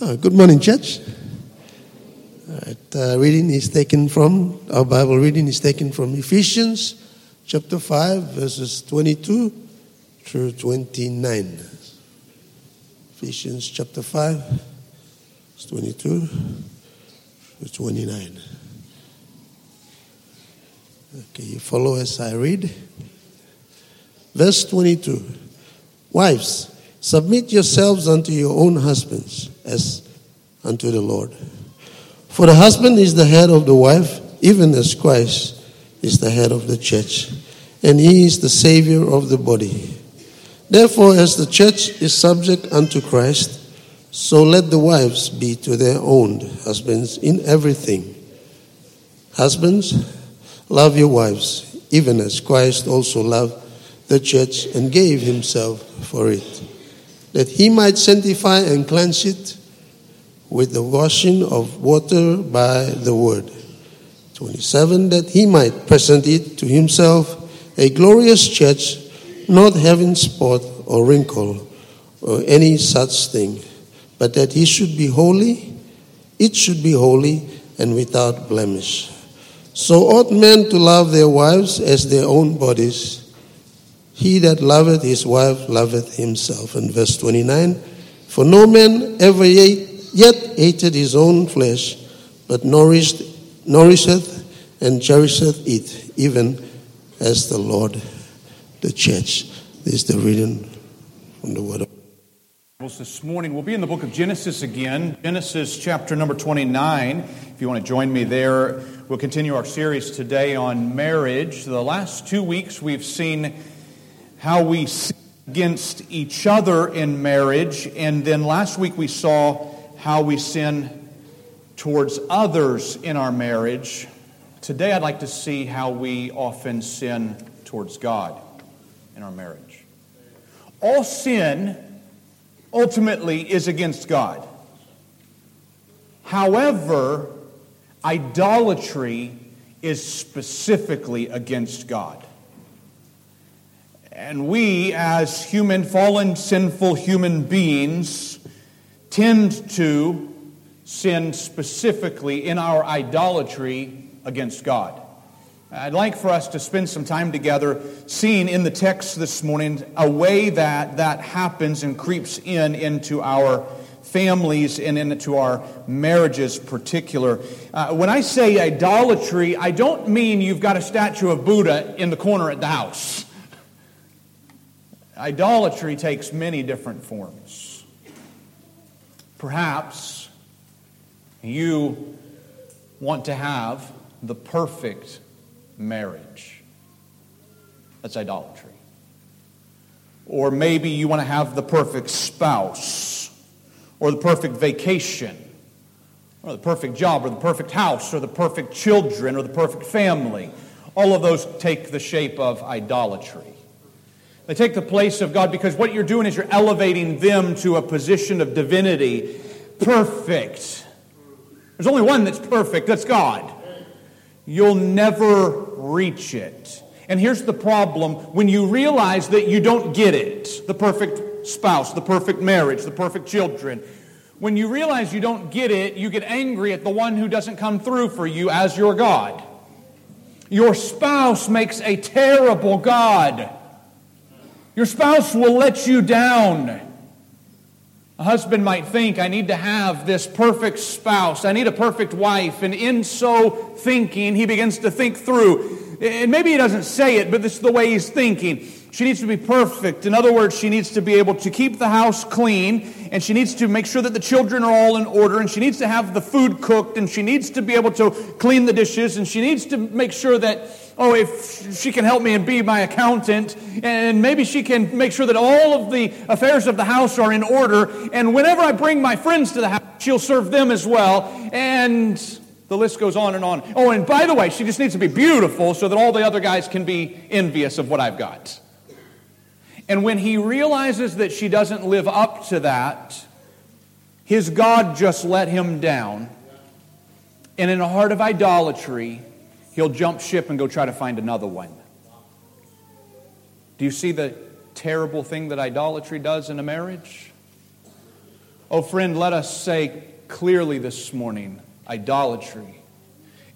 Uh, good morning, church. Right, uh, reading is taken from, our Bible reading is taken from Ephesians chapter 5, verses 22 through 29. Ephesians chapter 5, verse 22 through 29. Okay, you follow as I read. Verse 22 Wives, submit yourselves unto your own husbands as unto the Lord. For the husband is the head of the wife, even as Christ is the head of the church, and he is the Savior of the body. Therefore, as the church is subject unto Christ, so let the wives be to their own husbands in everything. Husbands, love your wives, even as Christ also loved the church and gave himself for it, that he might sanctify and cleanse it with the washing of water by the word. 27. That he might present it to himself a glorious church, not having spot or wrinkle or any such thing, but that he should be holy, it should be holy and without blemish. So ought men to love their wives as their own bodies. He that loveth his wife loveth himself. And verse 29 For no man ever ate yet hated his own flesh, but nourished, nourisheth and cherisheth it, even as the Lord the church. This is the reading from the Word of this morning. We'll be in the book of Genesis again, Genesis chapter number 29. If you want to join me there, we'll continue our series today on marriage. The last two weeks we've seen how we sin against each other in marriage, and then last week we saw how we sin towards others in our marriage. Today, I'd like to see how we often sin towards God in our marriage. All sin ultimately is against God. However, idolatry is specifically against God. And we, as human, fallen, sinful human beings, tend to sin specifically in our idolatry against God. I'd like for us to spend some time together seeing in the text this morning a way that that happens and creeps in into our families and into our marriages particular. Uh, when I say idolatry, I don't mean you've got a statue of Buddha in the corner at the house. Idolatry takes many different forms. Perhaps you want to have the perfect marriage. That's idolatry. Or maybe you want to have the perfect spouse, or the perfect vacation, or the perfect job, or the perfect house, or the perfect children, or the perfect family. All of those take the shape of idolatry. They take the place of God because what you're doing is you're elevating them to a position of divinity. Perfect. There's only one that's perfect, that's God. You'll never reach it. And here's the problem when you realize that you don't get it the perfect spouse, the perfect marriage, the perfect children. When you realize you don't get it, you get angry at the one who doesn't come through for you as your God. Your spouse makes a terrible God. Your spouse will let you down. A husband might think, I need to have this perfect spouse. I need a perfect wife. And in so thinking, he begins to think through. And maybe he doesn't say it, but this is the way he's thinking. She needs to be perfect. In other words, she needs to be able to keep the house clean, and she needs to make sure that the children are all in order, and she needs to have the food cooked, and she needs to be able to clean the dishes, and she needs to make sure that oh, if she can help me and be my accountant, and maybe she can make sure that all of the affairs of the house are in order, and whenever I bring my friends to the house, she'll serve them as well, and the list goes on and on. Oh, and by the way, she just needs to be beautiful so that all the other guys can be envious of what I've got. And when he realizes that she doesn't live up to that, his God just let him down. And in a heart of idolatry, he'll jump ship and go try to find another one. Do you see the terrible thing that idolatry does in a marriage? Oh, friend, let us say clearly this morning idolatry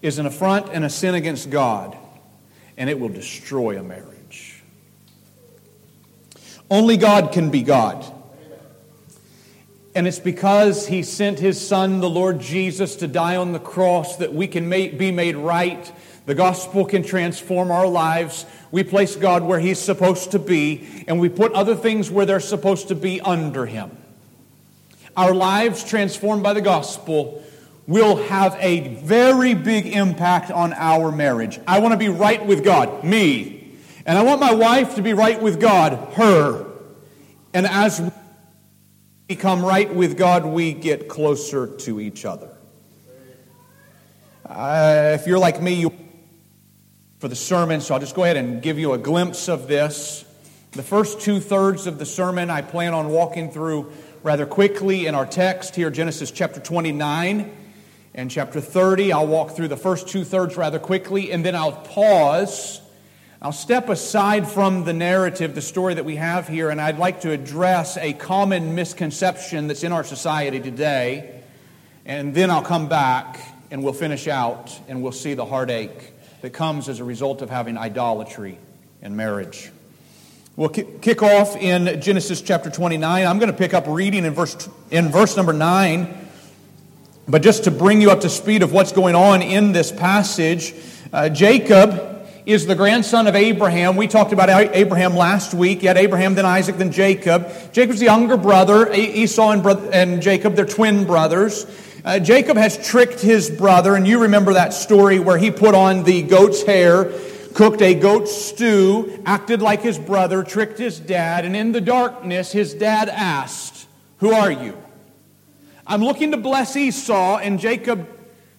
is an affront and a sin against God, and it will destroy a marriage. Only God can be God. And it's because he sent his son, the Lord Jesus, to die on the cross that we can be made right. The gospel can transform our lives. We place God where he's supposed to be, and we put other things where they're supposed to be under him. Our lives transformed by the gospel will have a very big impact on our marriage. I want to be right with God, me. And I want my wife to be right with God, her. And as we become right with God, we get closer to each other. Uh, if you're like me, you for the sermon, so I'll just go ahead and give you a glimpse of this. The first two thirds of the sermon I plan on walking through rather quickly in our text here, Genesis chapter 29 and chapter 30. I'll walk through the first two thirds rather quickly, and then I'll pause I'll step aside from the narrative, the story that we have here, and I'd like to address a common misconception that's in our society today. And then I'll come back and we'll finish out and we'll see the heartache that comes as a result of having idolatry in marriage. We'll kick off in Genesis chapter 29. I'm going to pick up reading in verse, in verse number 9. But just to bring you up to speed of what's going on in this passage, uh, Jacob is the grandson of Abraham. We talked about Abraham last week. You had Abraham, then Isaac, then Jacob. Jacob's the younger brother. Esau and, and Jacob, they're twin brothers. Uh, Jacob has tricked his brother, and you remember that story where he put on the goat's hair, cooked a goat stew, acted like his brother, tricked his dad, and in the darkness, his dad asked, Who are you? I'm looking to bless Esau, and Jacob,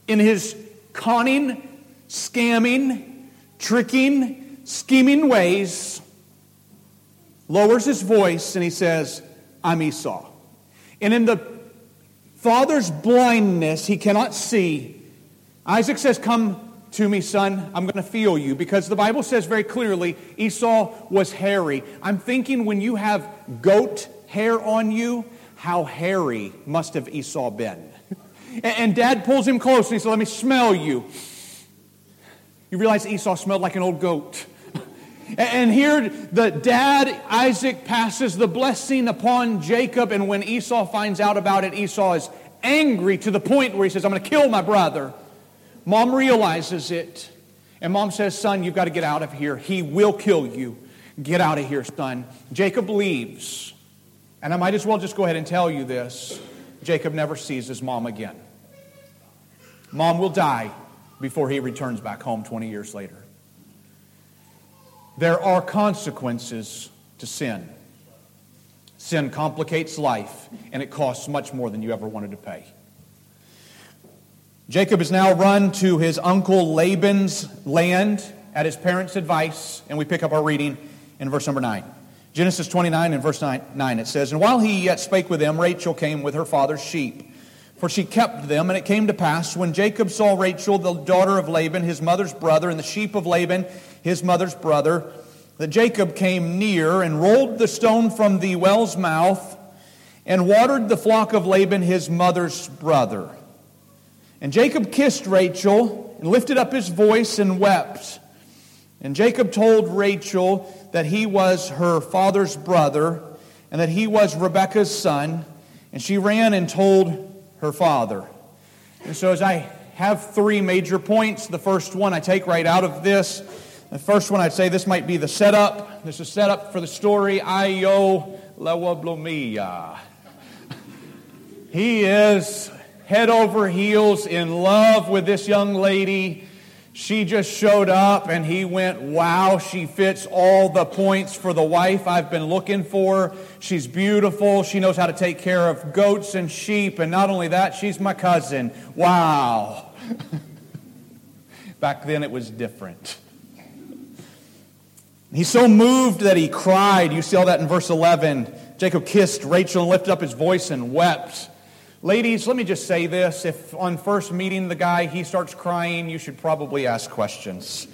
in his conning, scamming, tricking, scheming ways, lowers his voice and he says, I'm Esau. And in the father's blindness, he cannot see. Isaac says, Come to me, son. I'm going to feel you. Because the Bible says very clearly Esau was hairy. I'm thinking when you have goat hair on you, how hairy must have Esau been. And dad pulls him close and he says, Let me smell you. You realize Esau smelled like an old goat. And here the dad, Isaac, passes the blessing upon Jacob. And when Esau finds out about it, Esau is angry to the point where he says, I'm going to kill my brother. Mom realizes it. And mom says, Son, you've got to get out of here. He will kill you. Get out of here, son. Jacob leaves. And I might as well just go ahead and tell you this Jacob never sees his mom again. Mom will die before he returns back home 20 years later. There are consequences to sin. Sin complicates life, and it costs much more than you ever wanted to pay. Jacob has now run to his uncle Laban's land at his parents' advice, and we pick up our reading in verse number 9. Genesis 29 and verse 9, 9 it says, And while he yet spake with them, Rachel came with her father's sheep for she kept them. And it came to pass, when Jacob saw Rachel, the daughter of Laban, his mother's brother, and the sheep of Laban, his mother's brother, that Jacob came near and rolled the stone from the well's mouth and watered the flock of Laban, his mother's brother. And Jacob kissed Rachel and lifted up his voice and wept. And Jacob told Rachel that he was her father's brother and that he was Rebekah's son. And she ran and told her father. And so, as I have three major points, the first one I take right out of this. The first one I'd say this might be the setup. This is setup for the story. Ayo Lewa Blomia. He is head over heels in love with this young lady she just showed up and he went, Wow, she fits all the points for the wife I've been looking for. She's beautiful. She knows how to take care of goats and sheep. And not only that, she's my cousin. Wow. Back then it was different. He's so moved that he cried. You see all that in verse 11. Jacob kissed Rachel and lifted up his voice and wept. Ladies, let me just say this. If on first meeting the guy he starts crying, you should probably ask questions.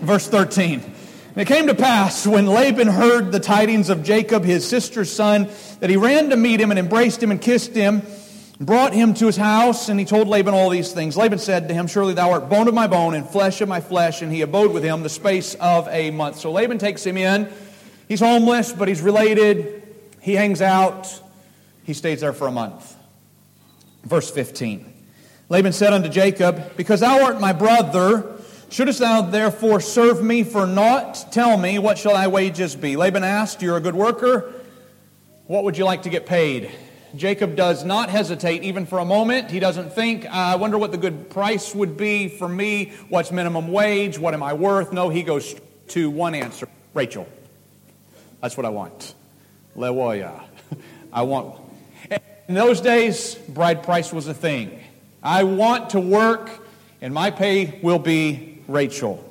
Verse 13. And it came to pass when Laban heard the tidings of Jacob, his sister's son, that he ran to meet him and embraced him and kissed him, brought him to his house, and he told Laban all these things. Laban said to him, Surely thou art bone of my bone and flesh of my flesh. And he abode with him the space of a month. So Laban takes him in. He's homeless, but he's related. He hangs out. He stays there for a month. Verse 15. Laban said unto Jacob, Because thou art my brother, Shouldest thou therefore serve me for naught? Tell me, what shall thy wages be? Laban asked, You're a good worker. What would you like to get paid? Jacob does not hesitate even for a moment. He doesn't think, I wonder what the good price would be for me. What's minimum wage? What am I worth? No, he goes to one answer Rachel. That's what I want. Lewoya. I want. In those days, bride price was a thing. I want to work, and my pay will be Rachel.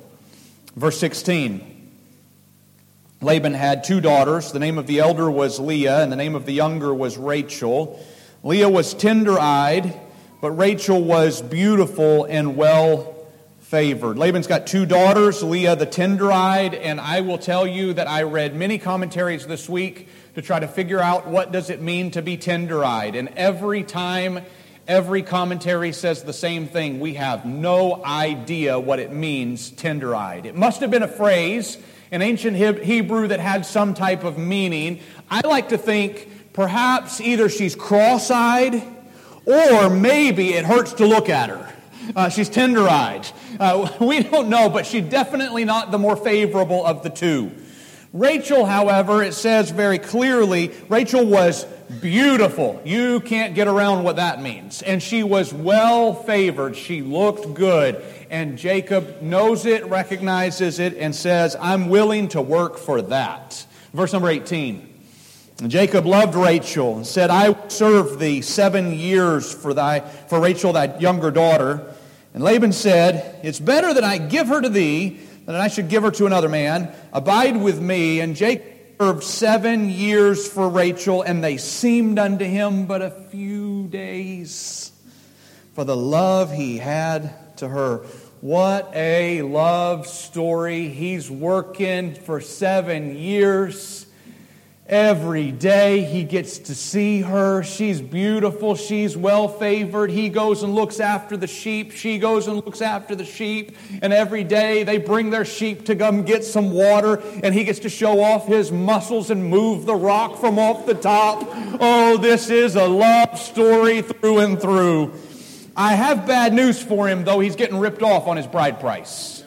Verse 16 Laban had two daughters. The name of the elder was Leah, and the name of the younger was Rachel. Leah was tender eyed, but Rachel was beautiful and well favored. Laban's got two daughters, Leah the tender eyed, and I will tell you that I read many commentaries this week to try to figure out what does it mean to be tender eyed. And every time Every commentary says the same thing. We have no idea what it means, tender eyed. It must have been a phrase in ancient Hebrew that had some type of meaning. I like to think perhaps either she's cross eyed or maybe it hurts to look at her. Uh, she's tender eyed. Uh, we don't know, but she's definitely not the more favorable of the two. Rachel, however, it says very clearly, Rachel was beautiful. You can't get around what that means. And she was well favored. She looked good. And Jacob knows it, recognizes it, and says, I'm willing to work for that. Verse number 18. Jacob loved Rachel and said, I will serve thee seven years for, thy, for Rachel, thy younger daughter. And Laban said, It's better that I give her to thee than I should give her to another man. Abide with me. And Jacob served seven years for Rachel, and they seemed unto him but a few days for the love he had to her. What a love story. He's working for seven years Every day he gets to see her. She's beautiful. She's well favored. He goes and looks after the sheep. She goes and looks after the sheep. And every day they bring their sheep to come get some water. And he gets to show off his muscles and move the rock from off the top. Oh, this is a love story through and through. I have bad news for him, though. He's getting ripped off on his bride price.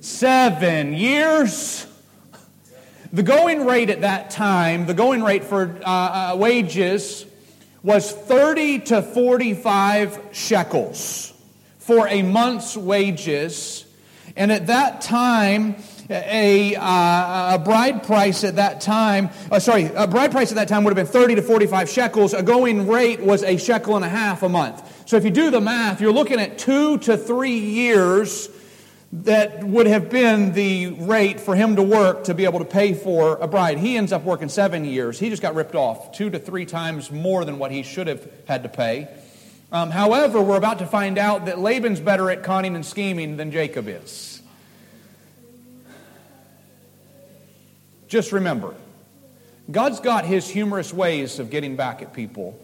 Seven years. The going rate at that time, the going rate for uh, uh, wages was 30 to 45 shekels for a month's wages. And at that time, a, uh, a bride price at that time, uh, sorry, a bride price at that time would have been 30 to 45 shekels. A going rate was a shekel and a half a month. So if you do the math, you're looking at two to three years that would have been the rate for him to work to be able to pay for a bride. He ends up working seven years. He just got ripped off two to three times more than what he should have had to pay. Um, however, we're about to find out that Laban's better at conning and scheming than Jacob is. Just remember, God's got his humorous ways of getting back at people.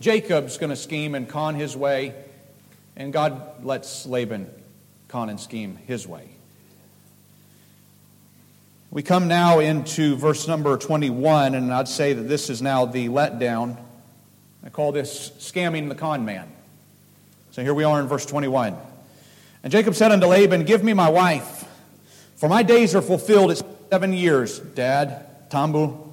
Jacob's going to scheme and con his way and God lets Laban con and scheme his way. We come now into verse number 21, and I'd say that this is now the letdown. I call this scamming the con man. So here we are in verse 21. And Jacob said unto Laban, Give me my wife, for my days are fulfilled. It's seven years, Dad, Tambu,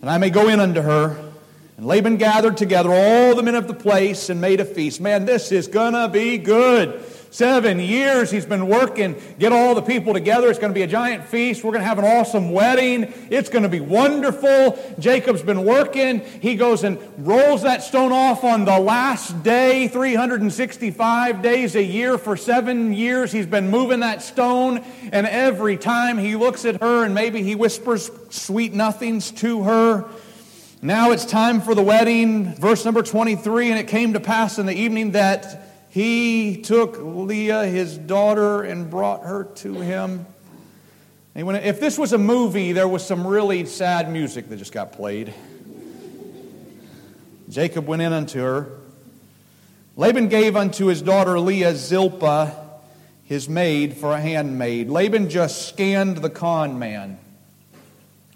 and I may go in unto her. And Laban gathered together all the men of the place and made a feast. Man, this is going to be good. Seven years he's been working. Get all the people together. It's going to be a giant feast. We're going to have an awesome wedding. It's going to be wonderful. Jacob's been working. He goes and rolls that stone off on the last day, 365 days a year for seven years. He's been moving that stone. And every time he looks at her and maybe he whispers sweet nothings to her, now it's time for the wedding. Verse number 23 And it came to pass in the evening that he took Leah, his daughter, and brought her to him. If this was a movie, there was some really sad music that just got played. Jacob went in unto her. Laban gave unto his daughter Leah Zilpah, his maid, for a handmaid. Laban just scanned the con man.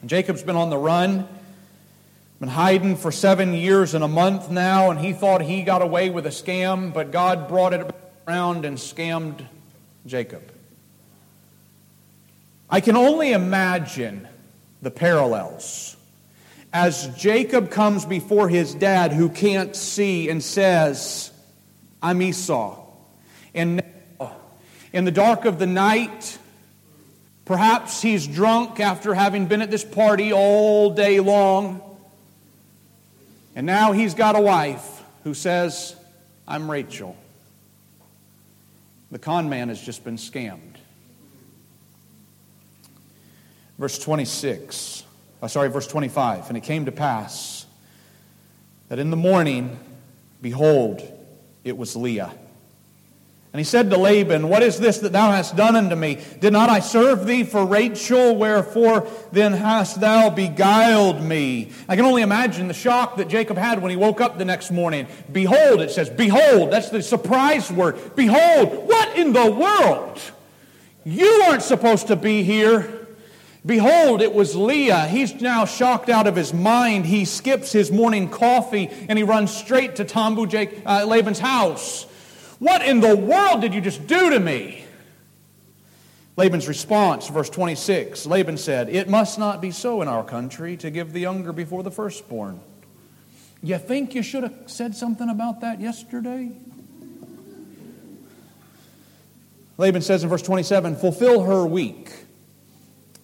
Jacob's been on the run, been hiding for seven years and a month now, and he thought he got away with a scam, but God brought it around and scammed Jacob. I can only imagine the parallels as Jacob comes before his dad who can't see and says, I'm Esau. And now, in the dark of the night, perhaps he's drunk after having been at this party all day long. And now he's got a wife who says, I'm Rachel. The con man has just been scammed. Verse 26, uh, sorry, verse 25. And it came to pass that in the morning, behold, it was Leah. And he said to Laban, What is this that thou hast done unto me? Did not I serve thee for Rachel? Wherefore then hast thou beguiled me? I can only imagine the shock that Jacob had when he woke up the next morning. Behold, it says, Behold, that's the surprise word. Behold, what in the world? You aren't supposed to be here. Behold, it was Leah. He's now shocked out of his mind. He skips his morning coffee and he runs straight to Tambu Jake, uh, Laban's house. What in the world did you just do to me? Laban's response, verse 26 Laban said, It must not be so in our country to give the younger before the firstborn. You think you should have said something about that yesterday? Laban says in verse 27 Fulfill her week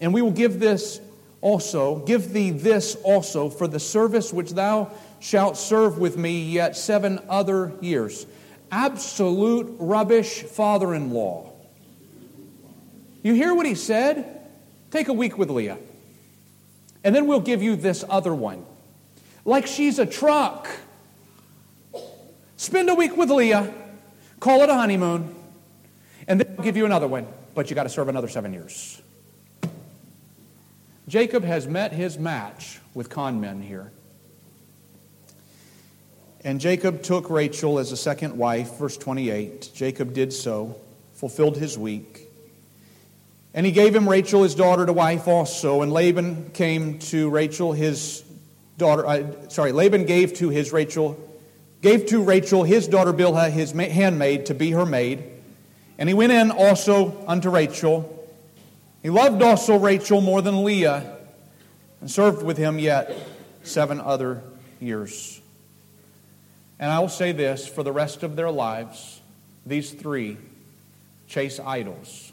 and we will give this also, give thee this also for the service which thou shalt serve with me yet seven other years. Absolute rubbish father in law. You hear what he said? Take a week with Leah. And then we'll give you this other one. Like she's a truck. Spend a week with Leah, call it a honeymoon, and then we'll give you another one, but you got to serve another seven years. Jacob has met his match with con men here. And Jacob took Rachel as a second wife, verse 28. Jacob did so, fulfilled his week. And he gave him Rachel, his daughter, to wife also. And Laban came to Rachel, his daughter, uh, sorry, Laban gave to his Rachel, gave to Rachel his daughter Bilhah, his handmaid, to be her maid. And he went in also unto Rachel he loved also Rachel more than Leah and served with him yet seven other years. And I will say this for the rest of their lives, these three chase idols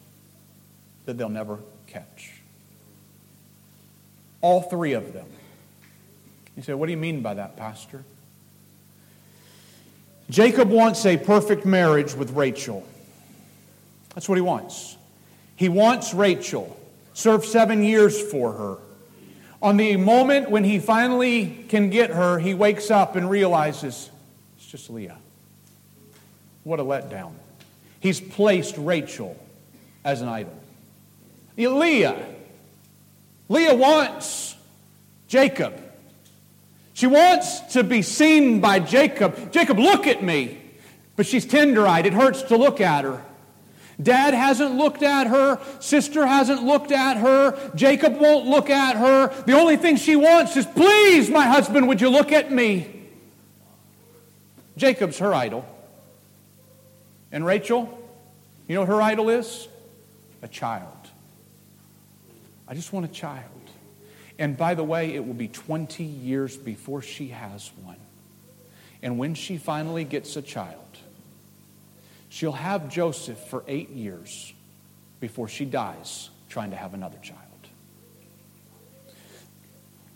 that they'll never catch. All three of them. You say, what do you mean by that, Pastor? Jacob wants a perfect marriage with Rachel. That's what he wants. He wants Rachel, served seven years for her. On the moment when he finally can get her, he wakes up and realizes just Leah. What a letdown. He's placed Rachel as an idol. Leah. Leah wants Jacob. She wants to be seen by Jacob. Jacob, look at me. But she's tender eyed. It hurts to look at her. Dad hasn't looked at her. Sister hasn't looked at her. Jacob won't look at her. The only thing she wants is, please, my husband, would you look at me? Jacob's her idol. And Rachel, you know what her idol is? A child. I just want a child. And by the way, it will be 20 years before she has one. And when she finally gets a child, She'll have Joseph for eight years before she dies trying to have another child.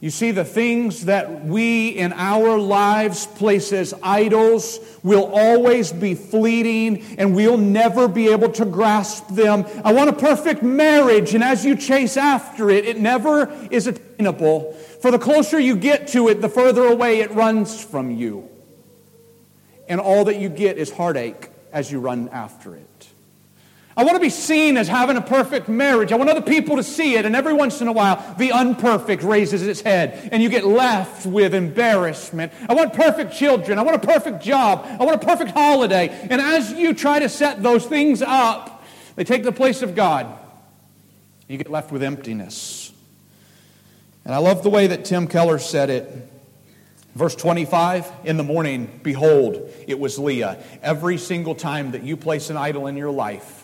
You see, the things that we in our lives place as idols will always be fleeting and we'll never be able to grasp them. I want a perfect marriage, and as you chase after it, it never is attainable. For the closer you get to it, the further away it runs from you. And all that you get is heartache as you run after it. I want to be seen as having a perfect marriage. I want other people to see it, and every once in a while, the unperfect raises its head, and you get left with embarrassment. I want perfect children. I want a perfect job. I want a perfect holiday. And as you try to set those things up, they take the place of God. You get left with emptiness. And I love the way that Tim Keller said it. Verse 25, in the morning, behold, it was Leah. Every single time that you place an idol in your life,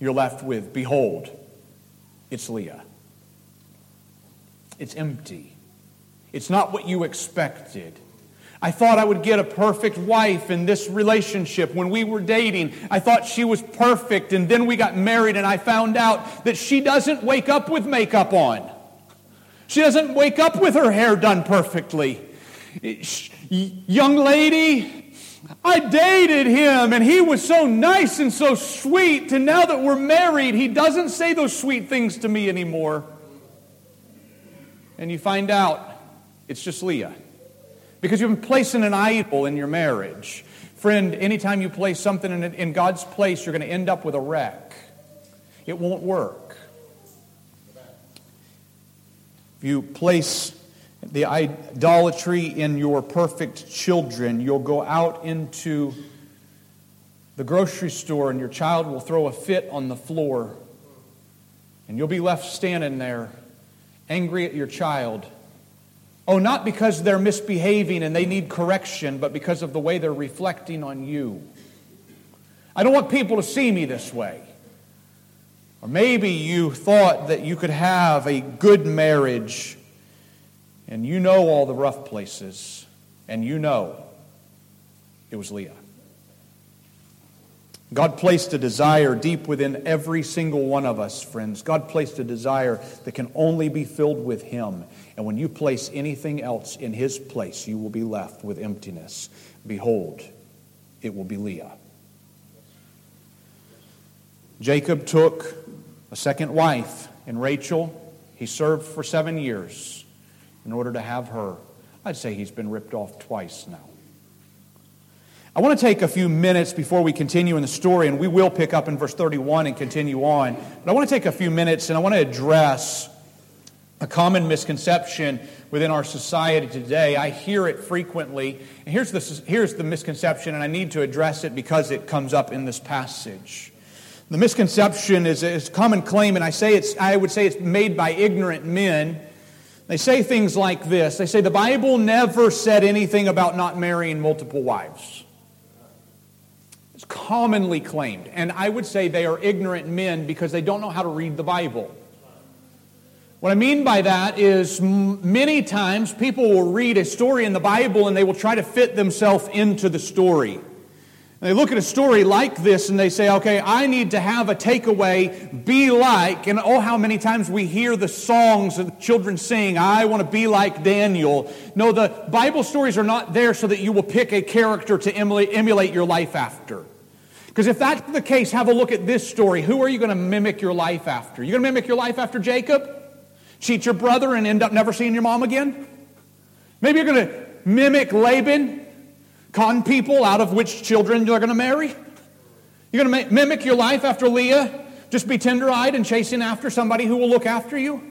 you're left with, behold, it's Leah. It's empty. It's not what you expected. I thought I would get a perfect wife in this relationship when we were dating. I thought she was perfect, and then we got married, and I found out that she doesn't wake up with makeup on. She doesn't wake up with her hair done perfectly. Young lady, I dated him and he was so nice and so sweet. And now that we're married, he doesn't say those sweet things to me anymore. And you find out it's just Leah. Because you've been placing an idol in your marriage. Friend, anytime you place something in, in God's place, you're going to end up with a wreck. It won't work. If you place the idolatry in your perfect children. You'll go out into the grocery store and your child will throw a fit on the floor. And you'll be left standing there, angry at your child. Oh, not because they're misbehaving and they need correction, but because of the way they're reflecting on you. I don't want people to see me this way. Or maybe you thought that you could have a good marriage and you know all the rough places, and you know it was Leah. God placed a desire deep within every single one of us, friends. God placed a desire that can only be filled with Him. And when you place anything else in His place, you will be left with emptiness. Behold, it will be Leah. Jacob took a second wife in Rachel. He served for seven years in order to have her. I'd say he's been ripped off twice now. I want to take a few minutes before we continue in the story, and we will pick up in verse 31 and continue on. But I want to take a few minutes and I want to address a common misconception within our society today. I hear it frequently. And here's the, here's the misconception, and I need to address it because it comes up in this passage. The misconception is, is a common claim, and I, say it's, I would say it's made by ignorant men they say things like this They say the Bible never said anything about not marrying multiple wives. It's commonly claimed. And I would say they are ignorant men because they don't know how to read the Bible. What I mean by that is many times people will read a story in the Bible and they will try to fit themselves into the story. They look at a story like this and they say, okay, I need to have a takeaway, be like. And oh, how many times we hear the songs of the children sing, I want to be like Daniel. No, the Bible stories are not there so that you will pick a character to emulate your life after. Because if that's the case, have a look at this story. Who are you going to mimic your life after? You going to mimic your life after Jacob? Cheat your brother and end up never seeing your mom again? Maybe you're going to mimic Laban con people out of which children you're going to marry? You're going to mimic your life after Leah? Just be tender eyed and chasing after somebody who will look after you?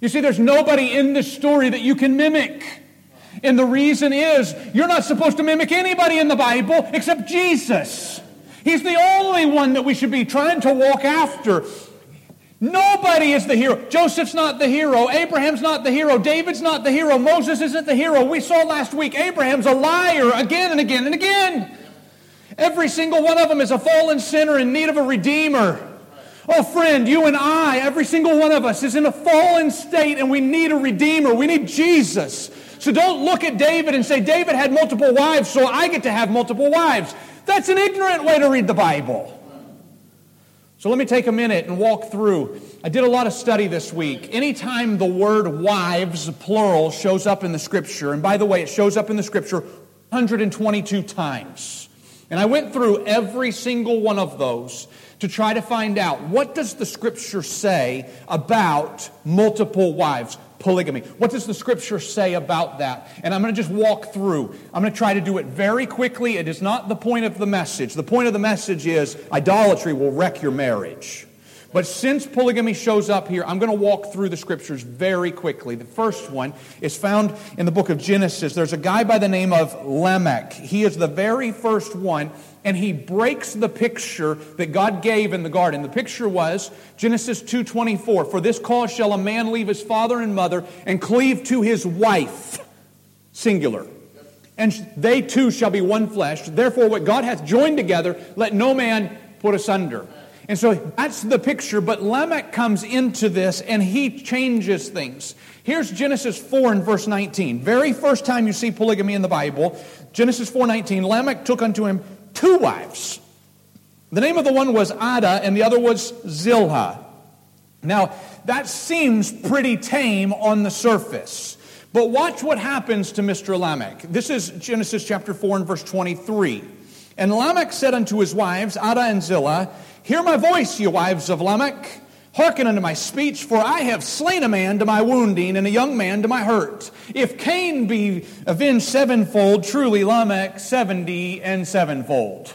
You see, there's nobody in this story that you can mimic. And the reason is you're not supposed to mimic anybody in the Bible except Jesus. He's the only one that we should be trying to walk after. Nobody is the hero. Joseph's not the hero. Abraham's not the hero. David's not the hero. Moses isn't the hero. We saw last week Abraham's a liar again and again and again. Every single one of them is a fallen sinner in need of a redeemer. Oh, friend, you and I, every single one of us is in a fallen state and we need a redeemer. We need Jesus. So don't look at David and say, David had multiple wives, so I get to have multiple wives. That's an ignorant way to read the Bible. So let me take a minute and walk through. I did a lot of study this week. Anytime the word wives, plural, shows up in the scripture, and by the way, it shows up in the scripture 122 times. And I went through every single one of those to try to find out what does the scripture say about multiple wives polygamy. What does the scripture say about that? And I'm going to just walk through. I'm going to try to do it very quickly. It is not the point of the message. The point of the message is idolatry will wreck your marriage. But since polygamy shows up here, I'm going to walk through the scriptures very quickly. The first one is found in the book of Genesis. There's a guy by the name of Lamech. He is the very first one, and he breaks the picture that God gave in the garden. The picture was Genesis 2:24, "For this cause shall a man leave his father and mother and cleave to his wife." Singular. And they two shall be one flesh. Therefore what God hath joined together, let no man put asunder. And so that's the picture, but Lamech comes into this and he changes things. Here's Genesis 4 and verse 19. Very first time you see polygamy in the Bible, Genesis 4:19, Lamech took unto him two wives. The name of the one was Adah, and the other was Zillah. Now, that seems pretty tame on the surface. But watch what happens to Mr. Lamech. This is Genesis chapter 4 and verse 23. And Lamech said unto his wives, Adah and Zillah, Hear my voice, ye wives of Lamech. Hearken unto my speech, for I have slain a man to my wounding, and a young man to my hurt. If Cain be avenged sevenfold, truly Lamech seventy and sevenfold.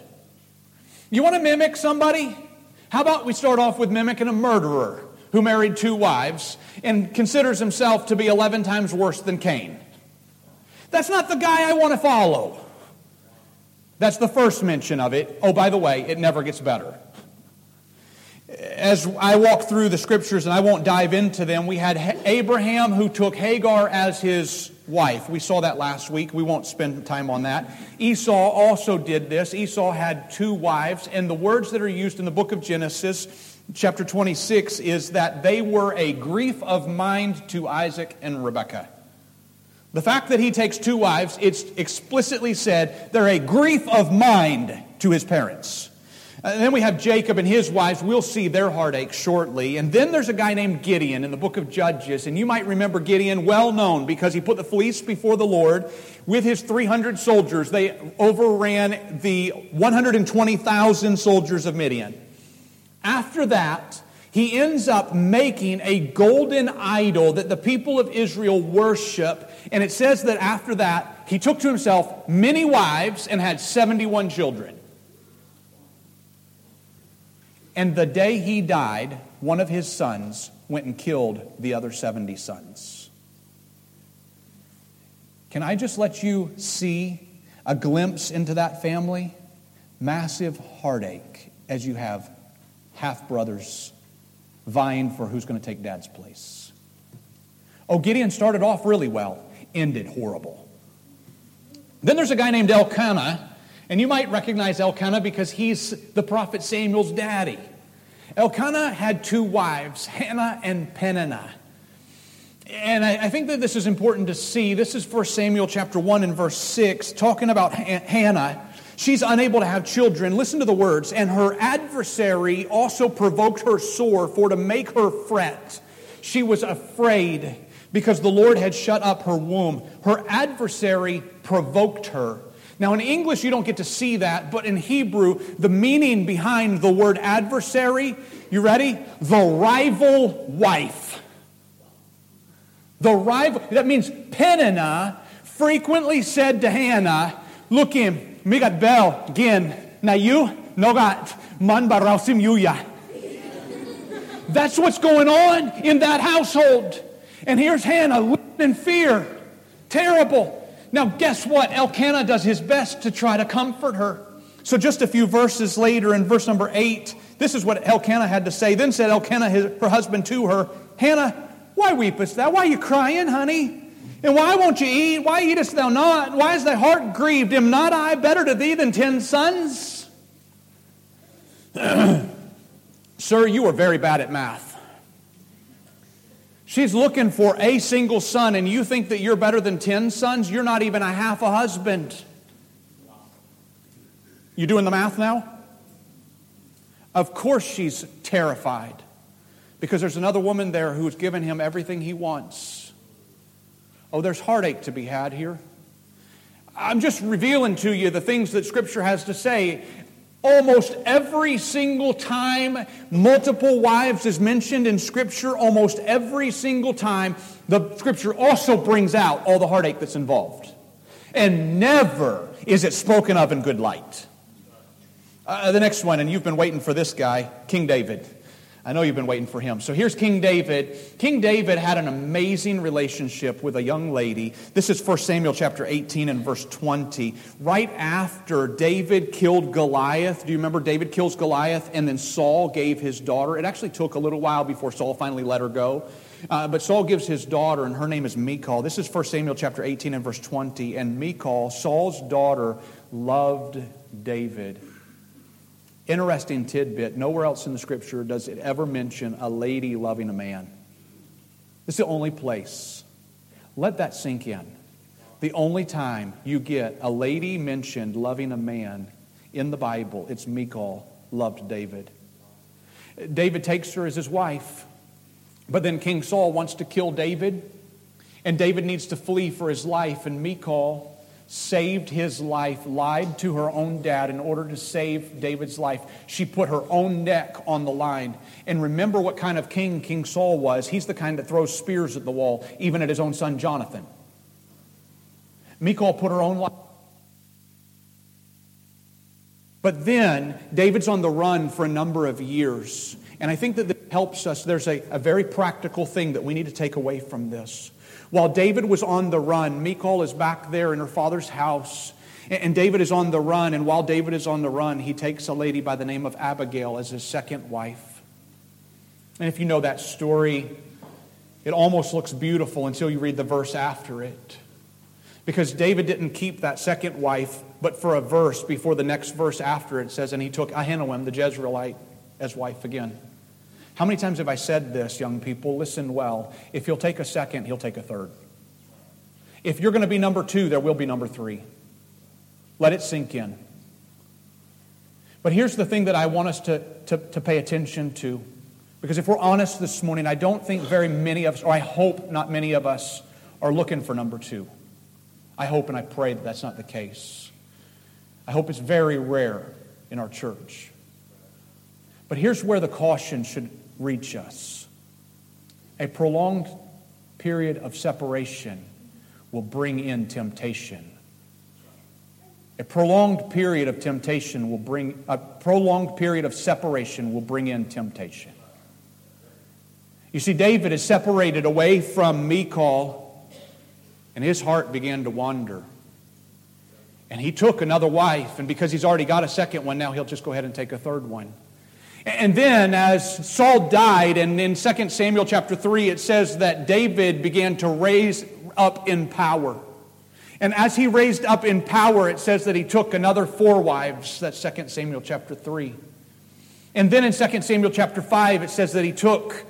You want to mimic somebody? How about we start off with mimicking a murderer who married two wives and considers himself to be 11 times worse than Cain? That's not the guy I want to follow. That's the first mention of it. Oh, by the way, it never gets better as I walk through the scriptures, and I won't dive into them, we had Abraham who took Hagar as his wife. We saw that last week. We won't spend time on that. Esau also did this. Esau had two wives, and the words that are used in the book of Genesis, chapter 26, is that they were a grief of mind to Isaac and Rebekah. The fact that he takes two wives, it's explicitly said they're a grief of mind to his parents. And then we have Jacob and his wives. We'll see their heartache shortly. And then there's a guy named Gideon in the book of Judges. And you might remember Gideon, well known because he put the fleece before the Lord with his 300 soldiers. They overran the 120,000 soldiers of Midian. After that, he ends up making a golden idol that the people of Israel worship. And it says that after that, he took to himself many wives and had 71 children. And the day he died, one of his sons went and killed the other 70 sons. Can I just let you see a glimpse into that family? Massive heartache as you have half brothers vying for who's going to take dad's place. Oh, Gideon started off really well, ended horrible. Then there's a guy named Elkanah and you might recognize Elkanah because he's the prophet Samuel's daddy. Elkanah had two wives, Hannah and Peninnah. And I, think that this is important to see. This is 1 Samuel chapter 1 and verse 6, talking about Hannah. She's unable to have children. Listen to the words. And her adversary also provoked her sore for to make her fret. She was afraid because the Lord had shut up her womb. Her adversary provoked her. Now, in English, you don't get to see that, but in Hebrew, the meaning behind the word adversary, you ready? The rival wife. The rival, that means Peninnah frequently said to Hannah, Look him, migat bel, gin, na you, nogat, man barausim yuya. That's what's going on in that household. And here's Hannah living in fear. Terrible. Now, guess what? Elkanah does his best to try to comfort her. So, just a few verses later, in verse number 8, this is what Elkanah had to say. Then said Elkanah, his, her husband, to her, Hannah, why weepest thou? Why are you crying, honey? And why won't you eat? Why eatest thou not? Why is thy heart grieved? Am not I better to thee than ten sons? Sir, you are very bad at math. She's looking for a single son, and you think that you're better than 10 sons? You're not even a half a husband. You doing the math now? Of course, she's terrified because there's another woman there who's given him everything he wants. Oh, there's heartache to be had here. I'm just revealing to you the things that Scripture has to say. Almost every single time multiple wives is mentioned in Scripture, almost every single time, the Scripture also brings out all the heartache that's involved. And never is it spoken of in good light. Uh, the next one, and you've been waiting for this guy, King David. I know you've been waiting for him. So here's King David. King David had an amazing relationship with a young lady. This is 1 Samuel chapter 18 and verse 20. Right after David killed Goliath, do you remember David kills Goliath and then Saul gave his daughter? It actually took a little while before Saul finally let her go. Uh, but Saul gives his daughter, and her name is Michal. This is 1 Samuel chapter 18 and verse 20. And Michal, Saul's daughter, loved David Interesting tidbit nowhere else in the scripture does it ever mention a lady loving a man. It's the only place. Let that sink in. The only time you get a lady mentioned loving a man in the Bible, it's Michal loved David. David takes her as his wife, but then King Saul wants to kill David, and David needs to flee for his life, and Michal saved his life, lied to her own dad in order to save David's life. She put her own neck on the line. And remember what kind of king King Saul was. He's the kind that throws spears at the wall, even at his own son Jonathan. Michal put her own life. But then David's on the run for a number of years. And I think that this helps us. There's a, a very practical thing that we need to take away from this. While David was on the run, Michal is back there in her father's house. And David is on the run. And while David is on the run, he takes a lady by the name of Abigail as his second wife. And if you know that story, it almost looks beautiful until you read the verse after it. Because David didn't keep that second wife, but for a verse before the next verse after it says, and he took Ahinoam the Jezreelite as wife again. How many times have I said this, young people? Listen well. If he'll take a second, he'll take a third. If you're going to be number two, there will be number three. Let it sink in. But here's the thing that I want us to, to, to pay attention to. Because if we're honest this morning, I don't think very many of us, or I hope not many of us, are looking for number two. I hope and I pray that that's not the case. I hope it's very rare in our church. But here's where the caution should reach us. A prolonged period of separation will bring in temptation. A prolonged period of temptation will bring, a prolonged period of separation will bring in temptation. You see, David is separated away from Michal, and his heart began to wander. And he took another wife, and because he's already got a second one, now he'll just go ahead and take a third one. And then, as Saul died, and in 2 Samuel chapter 3, it says that David began to raise up in power. And as he raised up in power, it says that he took another four wives. That's 2 Samuel chapter 3. And then in 2 Samuel chapter 5, it says that he took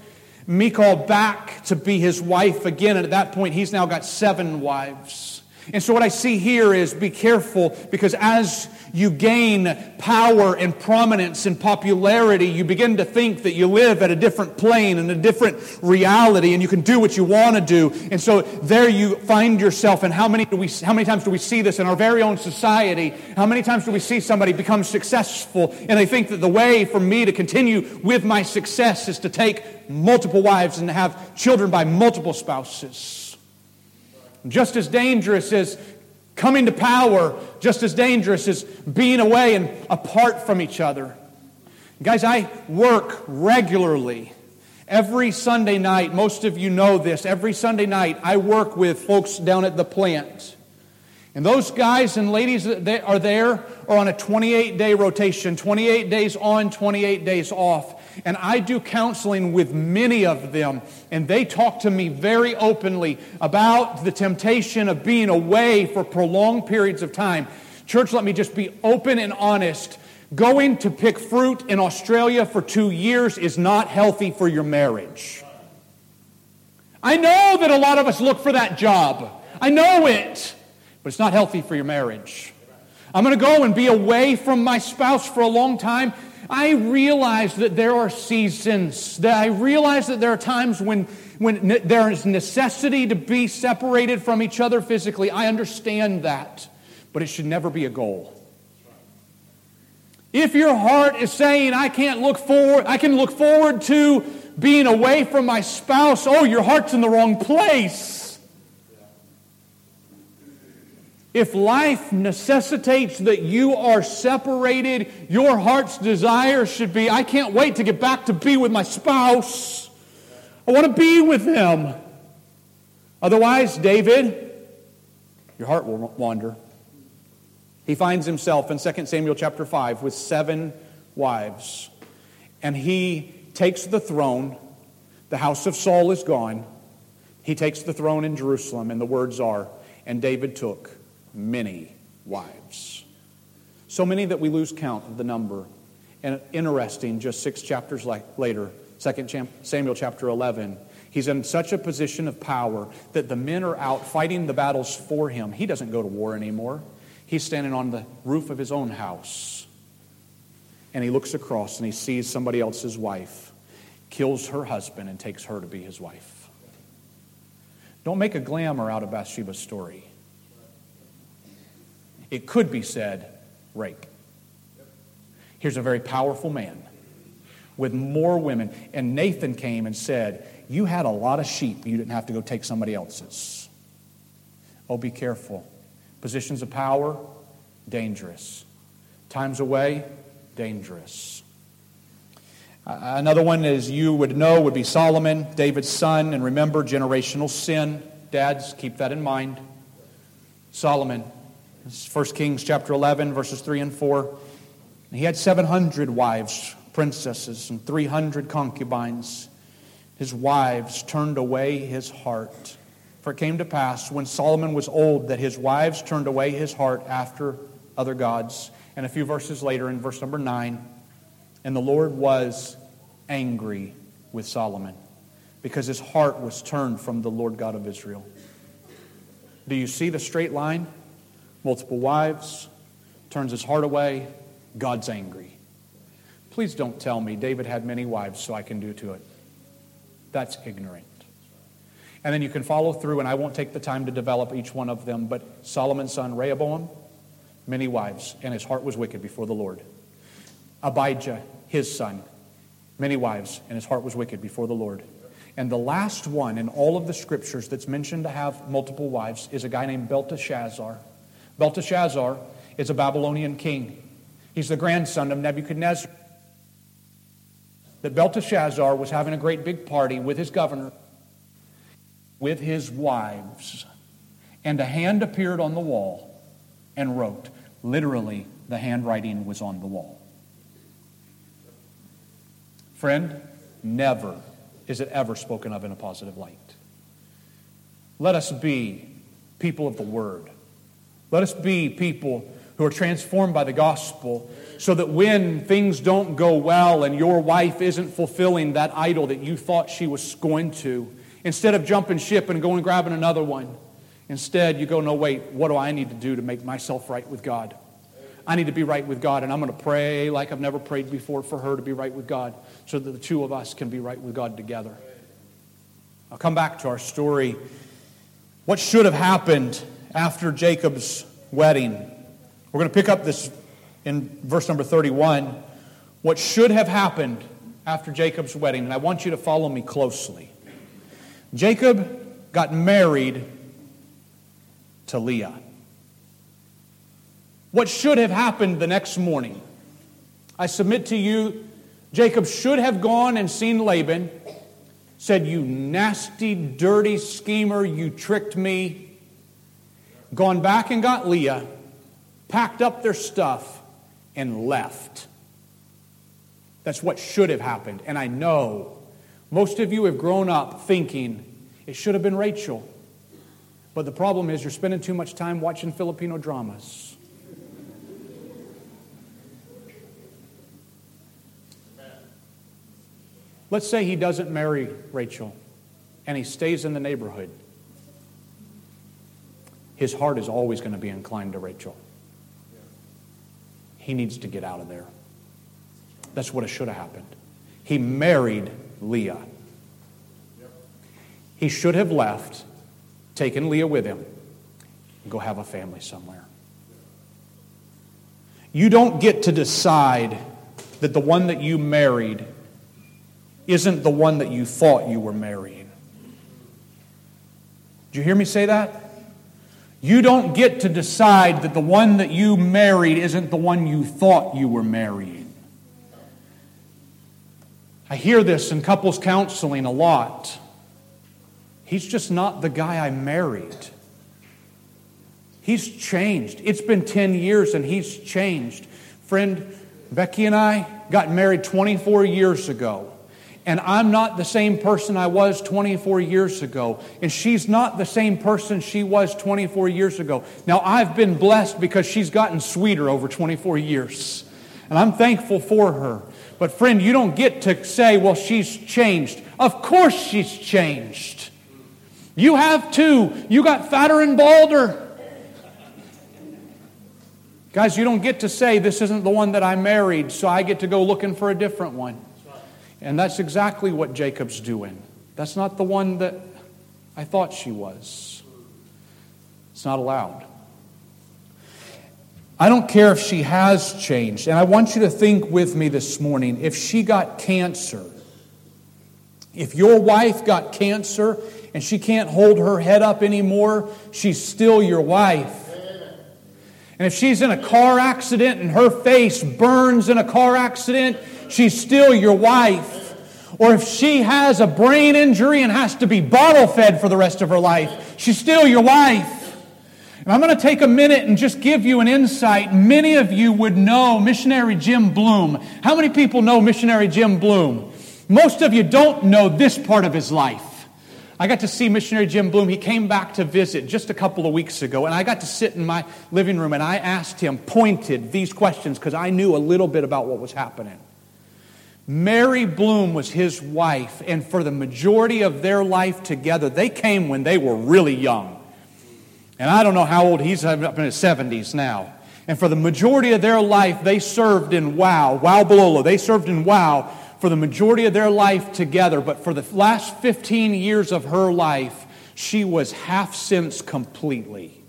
Michal back to be his wife again. And at that point, he's now got seven wives. And so, what I see here is be careful because as you gain power and prominence and popularity, you begin to think that you live at a different plane and a different reality and you can do what you want to do. And so, there you find yourself. And how many, do we, how many times do we see this in our very own society? How many times do we see somebody become successful and they think that the way for me to continue with my success is to take multiple wives and have children by multiple spouses? Just as dangerous as coming to power, just as dangerous as being away and apart from each other. Guys, I work regularly. Every Sunday night, most of you know this, every Sunday night I work with folks down at the plant. And those guys and ladies that are there are on a 28 day rotation 28 days on, 28 days off. And I do counseling with many of them, and they talk to me very openly about the temptation of being away for prolonged periods of time. Church, let me just be open and honest. Going to pick fruit in Australia for two years is not healthy for your marriage. I know that a lot of us look for that job. I know it, but it's not healthy for your marriage. I'm going to go and be away from my spouse for a long time I realize that there are seasons, that I realize that there are times when, when ne- there is necessity to be separated from each other physically. I understand that, but it should never be a goal. If your heart is saying, I can't look forward, I can look forward to being away from my spouse, oh, your heart's in the wrong place. If life necessitates that you are separated, your heart's desire should be, I can't wait to get back to be with my spouse. I want to be with them. Otherwise, David, your heart will wander. He finds himself in 2 Samuel chapter 5 with seven wives. And he takes the throne. The house of Saul is gone. He takes the throne in Jerusalem, and the words are, and David took many wives. So many that we lose count of the number. And interesting, just six chapters later, 2 Samuel chapter 11, he's in such a position of power that the men are out fighting the battles for him. He doesn't go to war anymore. He's standing on the roof of his own house. And he looks across and he sees somebody else's wife, kills her husband, and takes her to be his wife. Don't make a glamour out of Bathsheba's story. It could be said rape. Here's a very powerful man with more women. And Nathan came and said, You had a lot of sheep. You didn't have to go take somebody else's. Oh, be careful. Positions of power, dangerous. Times away, dangerous. Another one, as you would know, would be Solomon, David's son. And remember, generational sin. Dads, keep that in mind. Solomon, 1 Kings chapter 11, verses 3 and 4. He had 700 wives, princesses, and 300 concubines. His wives turned away his heart. For it came to pass when Solomon was old that his wives turned away his heart after other gods. And a few verses later, in verse number 9, and the Lord was angry with Solomon because his heart was turned from the Lord God of Israel. Do you see the straight line? Multiple wives, turns his heart away, God's angry. Please don't tell me David had many wives so I can do to it. That's ignorant. And then you can follow through, and I won't take the time to develop each one of them, but Solomon's son Rehoboam, many wives, and his heart was wicked before the Lord. Abijah, his son, many wives, and his heart was wicked before the Lord. And the last one in all of the scriptures that's mentioned to have multiple wives is a guy named Belteshazzar. Belteshazzar is a Babylonian king. He's the grandson of Nebuchadnezzar. That Belteshazzar was having a great big party with his governor, with his wives. And a hand appeared on the wall and wrote. Literally, the handwriting was on the wall. Friend, never is it ever spoken of in a positive light. Let us be people of the Word. Let us be people who are transformed by the gospel so that when things don't go well and your wife isn't fulfilling that idol that you thought she was going to, instead of jumping ship and going and grabbing another one, instead you go, no, wait, what do I need to do to make myself right with God? I need to be right with God, and I'm going to pray like I've never prayed before for her to be right with God so that the two of us can be right with God together. I'll come back to our story. What should have happened after Jacob's wedding. We're going to pick up this in verse number 31. What should have happened after Jacob's wedding, and I want you to follow me closely. Jacob got married to Leah. What should have happened the next morning? I submit to you, Jacob should have gone and seen Laban, said, You nasty, dirty schemer, you tricked me gone back and got Leah, packed up their stuff, and left. That's what should have happened. And I know most of you have grown up thinking it should have been Rachel. But the problem is you're spending too much time watching Filipino dramas. Let's say he doesn't marry Rachel and he stays in the neighborhood his heart is always going to be inclined to Rachel. He needs to get out of there. That's what should have happened. He married Leah. He should have left, taken Leah with him, and go have a family somewhere. You don't get to decide that the one that you married isn't the one that you thought you were marrying. Did you hear me say that? You don't get to decide that the one that you married isn't the one you thought you were marrying. I hear this in couples counseling a lot. He's just not the guy I married. He's changed. It's been 10 years and he's changed. Friend, Becky and I got married 24 years ago. And I'm not the same person I was 24 years ago. And she's not the same person she was 24 years ago. Now, I've been blessed because she's gotten sweeter over 24 years. And I'm thankful for her. But, friend, you don't get to say, well, she's changed. Of course she's changed. You have too. You got fatter and balder. Guys, you don't get to say, this isn't the one that I married, so I get to go looking for a different one. And that's exactly what Jacob's doing. That's not the one that I thought she was. It's not allowed. I don't care if she has changed. And I want you to think with me this morning if she got cancer, if your wife got cancer and she can't hold her head up anymore, she's still your wife. And if she's in a car accident and her face burns in a car accident, she's still your wife. Or if she has a brain injury and has to be bottle fed for the rest of her life, she's still your wife. And I'm going to take a minute and just give you an insight. Many of you would know missionary Jim Bloom. How many people know missionary Jim Bloom? Most of you don't know this part of his life. I got to see missionary Jim Bloom. He came back to visit just a couple of weeks ago, and I got to sit in my living room and I asked him, pointed these questions because I knew a little bit about what was happening. Mary Bloom was his wife, and for the majority of their life together, they came when they were really young. And I don't know how old he's up in his 70s now. And for the majority of their life, they served in Wau, Wau Bulolo. They served in Wau for the majority of their life together, but for the last 15 years of her life, she was half since completely.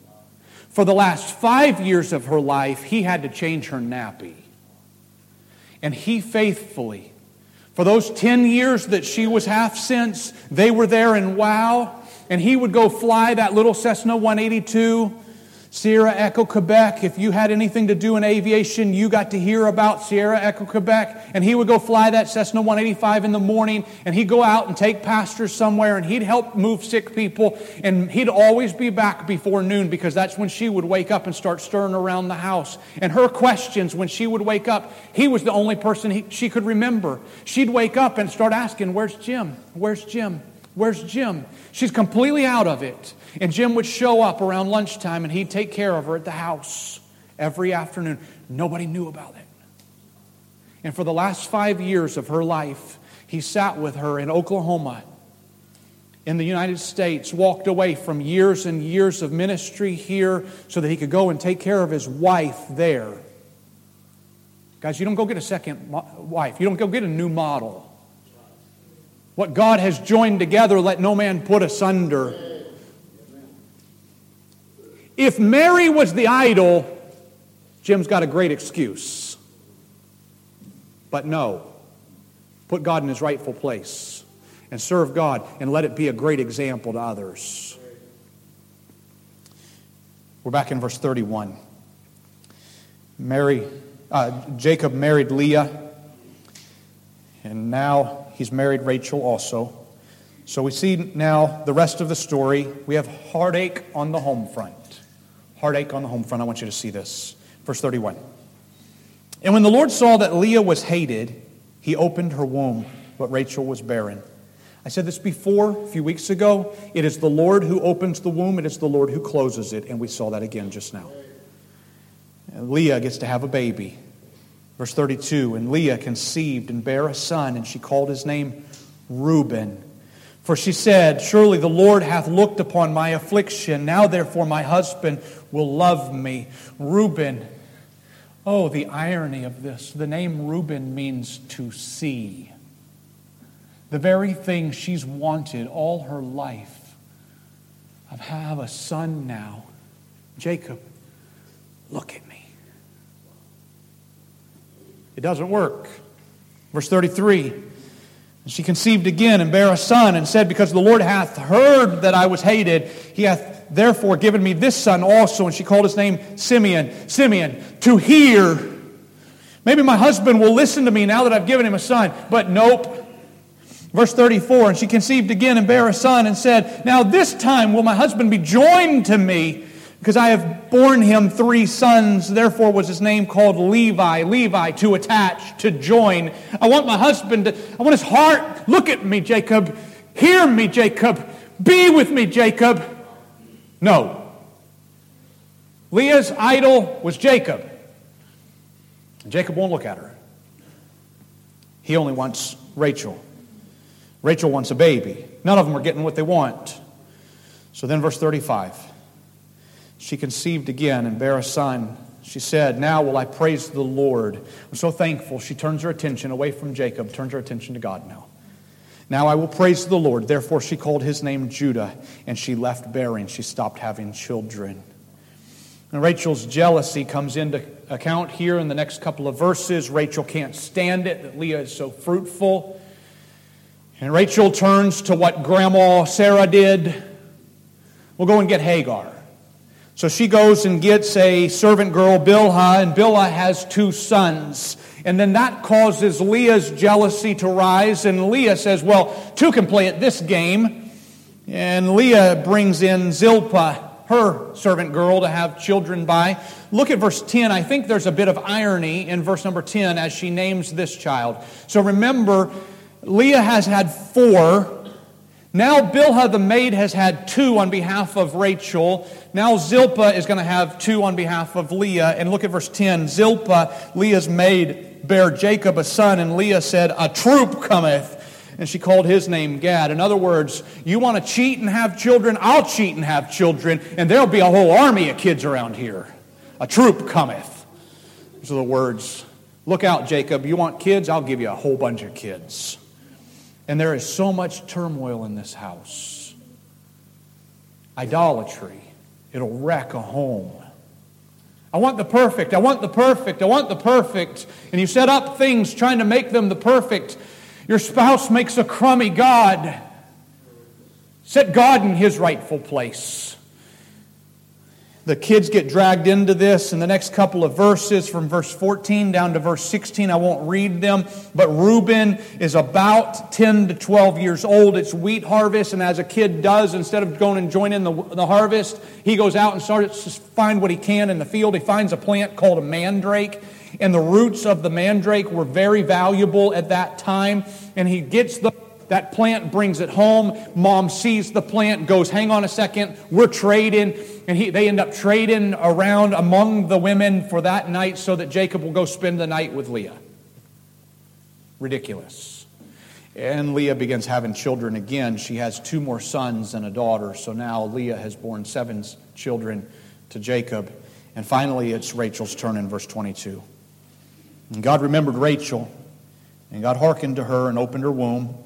For the last five years of her life, he had to change her nappy. And he faithfully, for those 10 years that she was half since, they were there in Wau, and he would go fly that little Cessna 182 Sierra Echo Quebec, if you had anything to do in aviation, you got to hear about Sierra Echo Quebec. And he would go fly that Cessna 185 in the morning, and he'd go out and take pastors somewhere, and he'd help move sick people. And he'd always be back before noon because that's when she would wake up and start stirring around the house. And her questions, when she would wake up, he was the only person he, she could remember. She'd wake up and start asking, Where's Jim? Where's Jim? Where's Jim? She's completely out of it. And Jim would show up around lunchtime and he'd take care of her at the house every afternoon. Nobody knew about it. And for the last five years of her life, he sat with her in Oklahoma, in the United States, walked away from years and years of ministry here so that he could go and take care of his wife there. Guys, you don't go get a second wife, you don't go get a new model. What God has joined together, let no man put asunder. If Mary was the idol, Jim's got a great excuse. But no, put God in his rightful place and serve God and let it be a great example to others. We're back in verse 31. Mary, uh, Jacob married Leah, and now He's married Rachel also. So we see now the rest of the story. We have heartache on the home front. Heartache on the home front. I want you to see this. Verse 31. And when the Lord saw that Leah was hated, he opened her womb, but Rachel was barren. I said this before a few weeks ago. It is the Lord who opens the womb, it is the Lord who closes it. And we saw that again just now. And Leah gets to have a baby. Verse 32 And Leah conceived and bare a son, and she called his name Reuben. For she said, Surely the Lord hath looked upon my affliction. Now therefore my husband will love me. Reuben. Oh, the irony of this. The name Reuben means to see. The very thing she's wanted all her life. I have a son now. Jacob, look at. It doesn't work. Verse 33 And she conceived again and bare a son, and said, Because the Lord hath heard that I was hated, he hath therefore given me this son also. And she called his name Simeon. Simeon, to hear. Maybe my husband will listen to me now that I've given him a son. But nope. Verse 34 And she conceived again and bare a son, and said, Now this time will my husband be joined to me because I have borne him three sons, therefore was his name called Levi. Levi, to attach, to join. I want my husband to, I want his heart. Look at me, Jacob. Hear me, Jacob. Be with me, Jacob. No. Leah's idol was Jacob. Jacob won't look at her. He only wants Rachel. Rachel wants a baby. None of them are getting what they want. So then, verse 35 she conceived again and bare a son. She said, Now will I praise the Lord. I'm so thankful. She turns her attention away from Jacob, turns her attention to God now. Now I will praise the Lord. Therefore, she called his name Judah, and she left bearing. She stopped having children. And Rachel's jealousy comes into account here in the next couple of verses. Rachel can't stand it that Leah is so fruitful. And Rachel turns to what Grandma Sarah did. We'll go and get Hagar. So she goes and gets a servant girl, Bilhah, and Bilhah has two sons. And then that causes Leah's jealousy to rise, and Leah says, Well, two can play at this game. And Leah brings in Zilpah, her servant girl, to have children by. Look at verse 10. I think there's a bit of irony in verse number 10 as she names this child. So remember, Leah has had four now Bilhah the maid has had two on behalf of Rachel. Now Zilpah is going to have two on behalf of Leah. And look at verse 10. Zilpah, Leah's maid, bare Jacob a son, and Leah said, A troop cometh. And she called his name Gad. In other words, you want to cheat and have children? I'll cheat and have children, and there'll be a whole army of kids around here. A troop cometh. Those are the words. Look out, Jacob. You want kids? I'll give you a whole bunch of kids. And there is so much turmoil in this house. Idolatry, it'll wreck a home. I want the perfect. I want the perfect. I want the perfect. And you set up things trying to make them the perfect. Your spouse makes a crummy God. Set God in his rightful place. The kids get dragged into this in the next couple of verses from verse 14 down to verse 16. I won't read them, but Reuben is about 10 to 12 years old. It's wheat harvest, and as a kid does, instead of going and joining the, the harvest, he goes out and starts to find what he can in the field. He finds a plant called a mandrake, and the roots of the mandrake were very valuable at that time. And he gets the that plant brings it home. Mom sees the plant, goes, hang on a second, we're trading. And he, they end up trading around among the women for that night so that Jacob will go spend the night with Leah. Ridiculous. And Leah begins having children again. She has two more sons and a daughter. So now Leah has borne seven children to Jacob. And finally, it's Rachel's turn in verse 22. And God remembered Rachel, and God hearkened to her and opened her womb.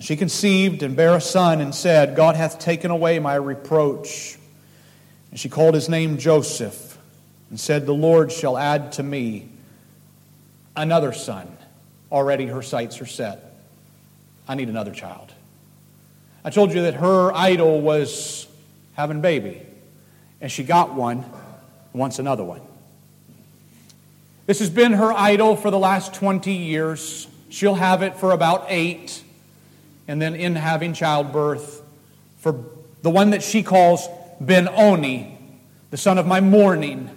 She conceived and bare a son and said, God hath taken away my reproach. And she called his name Joseph and said, The Lord shall add to me another son. Already her sights are set. I need another child. I told you that her idol was having baby, and she got one, wants another one. This has been her idol for the last 20 years. She'll have it for about eight, and then in having childbirth, for the one that she calls Ben Oni, the son of my mourning.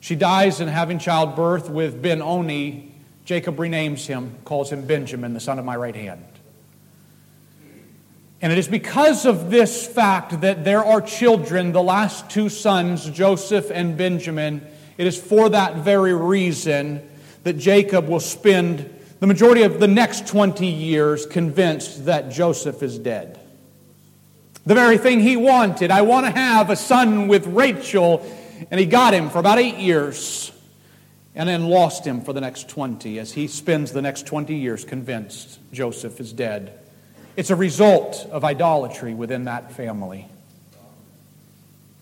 She dies in having childbirth with Ben Oni. Jacob renames him, calls him Benjamin, the son of my right hand. And it is because of this fact that there are children, the last two sons, Joseph and Benjamin, it is for that very reason that Jacob will spend the majority of the next 20 years convinced that Joseph is dead. The very thing he wanted. I want to have a son with Rachel. And he got him for about eight years and then lost him for the next 20 as he spends the next 20 years convinced Joseph is dead. It's a result of idolatry within that family.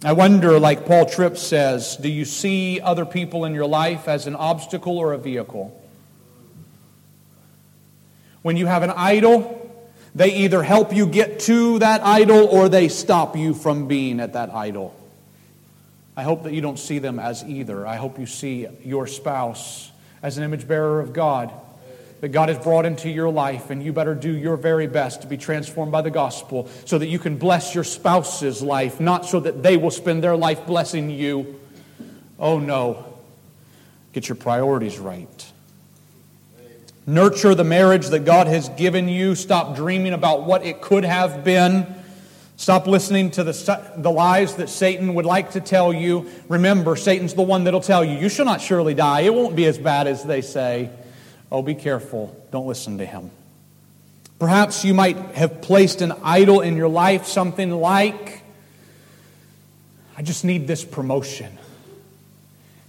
I wonder, like Paul Tripp says, do you see other people in your life as an obstacle or a vehicle? When you have an idol, they either help you get to that idol or they stop you from being at that idol. I hope that you don't see them as either. I hope you see your spouse as an image bearer of God that God has brought into your life, and you better do your very best to be transformed by the gospel so that you can bless your spouse's life, not so that they will spend their life blessing you. Oh no. Get your priorities right. Nurture the marriage that God has given you. Stop dreaming about what it could have been. Stop listening to the, the lies that Satan would like to tell you. Remember, Satan's the one that'll tell you, you shall not surely die. It won't be as bad as they say. Oh, be careful. Don't listen to him. Perhaps you might have placed an idol in your life, something like, I just need this promotion.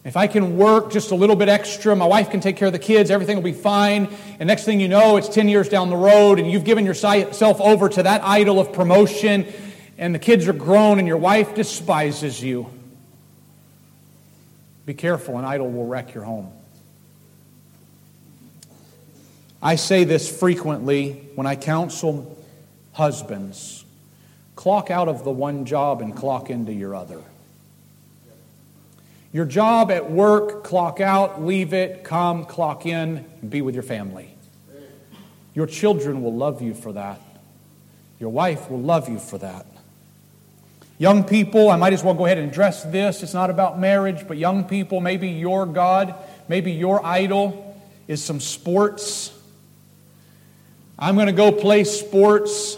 If I can work just a little bit extra, my wife can take care of the kids, everything will be fine. And next thing you know, it's 10 years down the road, and you've given yourself over to that idol of promotion, and the kids are grown, and your wife despises you. Be careful, an idol will wreck your home. I say this frequently when I counsel husbands clock out of the one job and clock into your other. Your job at work, clock out, leave it, come, clock in, be with your family. Your children will love you for that. Your wife will love you for that. Young people, I might as well go ahead and address this. It's not about marriage, but young people, maybe your God, maybe your idol is some sports. I'm going to go play sports.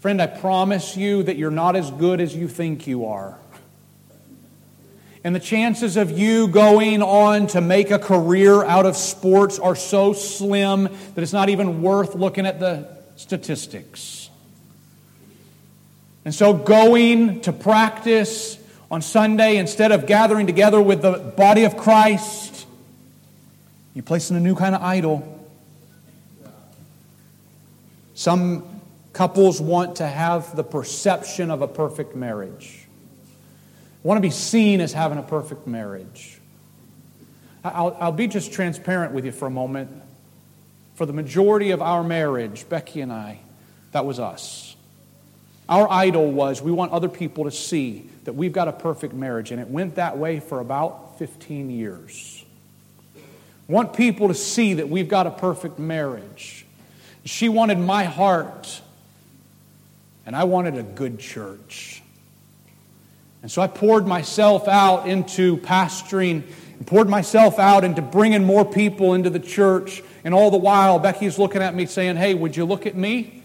Friend, I promise you that you're not as good as you think you are. And the chances of you going on to make a career out of sports are so slim that it's not even worth looking at the statistics. And so, going to practice on Sunday instead of gathering together with the body of Christ, you place in a new kind of idol. Some couples want to have the perception of a perfect marriage. Want to be seen as having a perfect marriage. I'll, I'll be just transparent with you for a moment. For the majority of our marriage, Becky and I, that was us. Our idol was we want other people to see that we've got a perfect marriage, and it went that way for about 15 years. Want people to see that we've got a perfect marriage. She wanted my heart, and I wanted a good church. And so I poured myself out into pastoring and poured myself out into bringing more people into the church. And all the while, Becky's looking at me saying, Hey, would you look at me?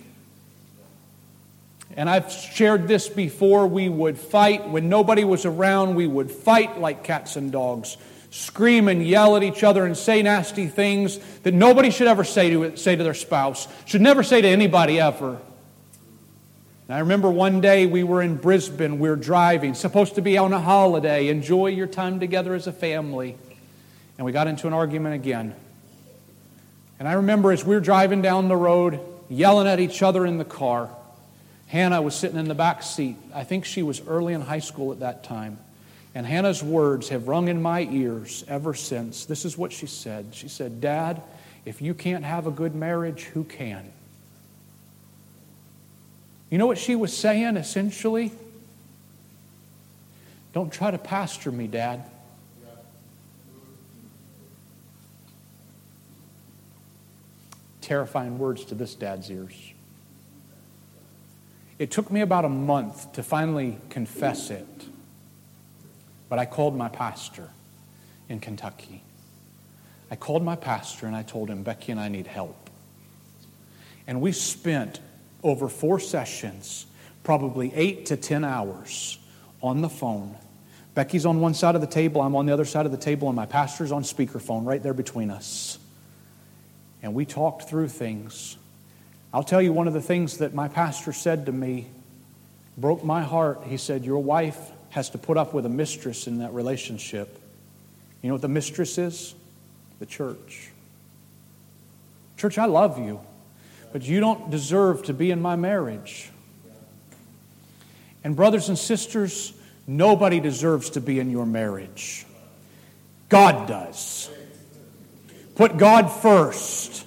And I've shared this before. We would fight. When nobody was around, we would fight like cats and dogs, scream and yell at each other and say nasty things that nobody should ever say to, say to their spouse, should never say to anybody ever. And I remember one day we were in Brisbane, we were driving, supposed to be on a holiday, enjoy your time together as a family. And we got into an argument again. And I remember as we were driving down the road, yelling at each other in the car. Hannah was sitting in the back seat. I think she was early in high school at that time. And Hannah's words have rung in my ears ever since. This is what she said. She said, Dad, if you can't have a good marriage, who can? You know what she was saying essentially? Don't try to pastor me, Dad. Terrifying words to this dad's ears. It took me about a month to finally confess it, but I called my pastor in Kentucky. I called my pastor and I told him, Becky and I need help. And we spent over four sessions, probably eight to 10 hours on the phone. Becky's on one side of the table, I'm on the other side of the table, and my pastor's on speakerphone right there between us. And we talked through things. I'll tell you one of the things that my pastor said to me broke my heart. He said, Your wife has to put up with a mistress in that relationship. You know what the mistress is? The church. Church, I love you but you don't deserve to be in my marriage. And, brothers and sisters, nobody deserves to be in your marriage. God does. Put God first.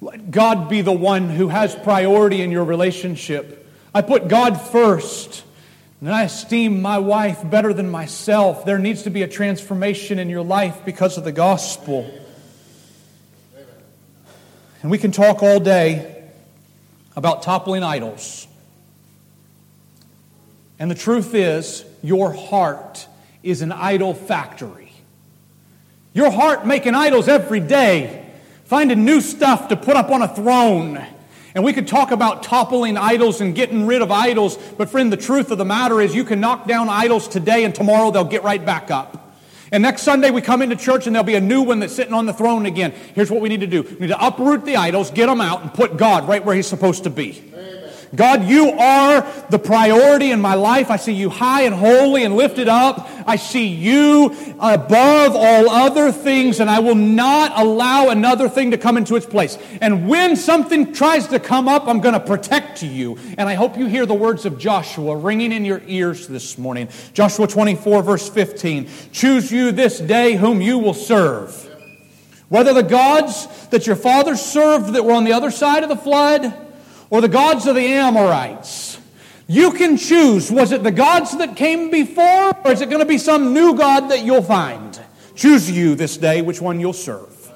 Let God be the one who has priority in your relationship. I put God first. And I esteem my wife better than myself. There needs to be a transformation in your life because of the gospel. And we can talk all day about toppling idols. And the truth is, your heart is an idol factory. Your heart making idols every day, finding new stuff to put up on a throne and we could talk about toppling idols and getting rid of idols, but friend, the truth of the matter is you can knock down idols today and tomorrow they'll get right back up. And next Sunday we come into church and there'll be a new one that's sitting on the throne again. Here's what we need to do. We need to uproot the idols, get them out, and put God right where he's supposed to be. God, you are the priority in my life. I see you high and holy and lifted up. I see you above all other things, and I will not allow another thing to come into its place. And when something tries to come up, I'm going to protect you. And I hope you hear the words of Joshua ringing in your ears this morning. Joshua 24, verse 15. Choose you this day whom you will serve. Whether the gods that your fathers served that were on the other side of the flood, or the gods of the Amorites. You can choose. Was it the gods that came before, or is it going to be some new God that you'll find? Choose you this day which one you'll serve.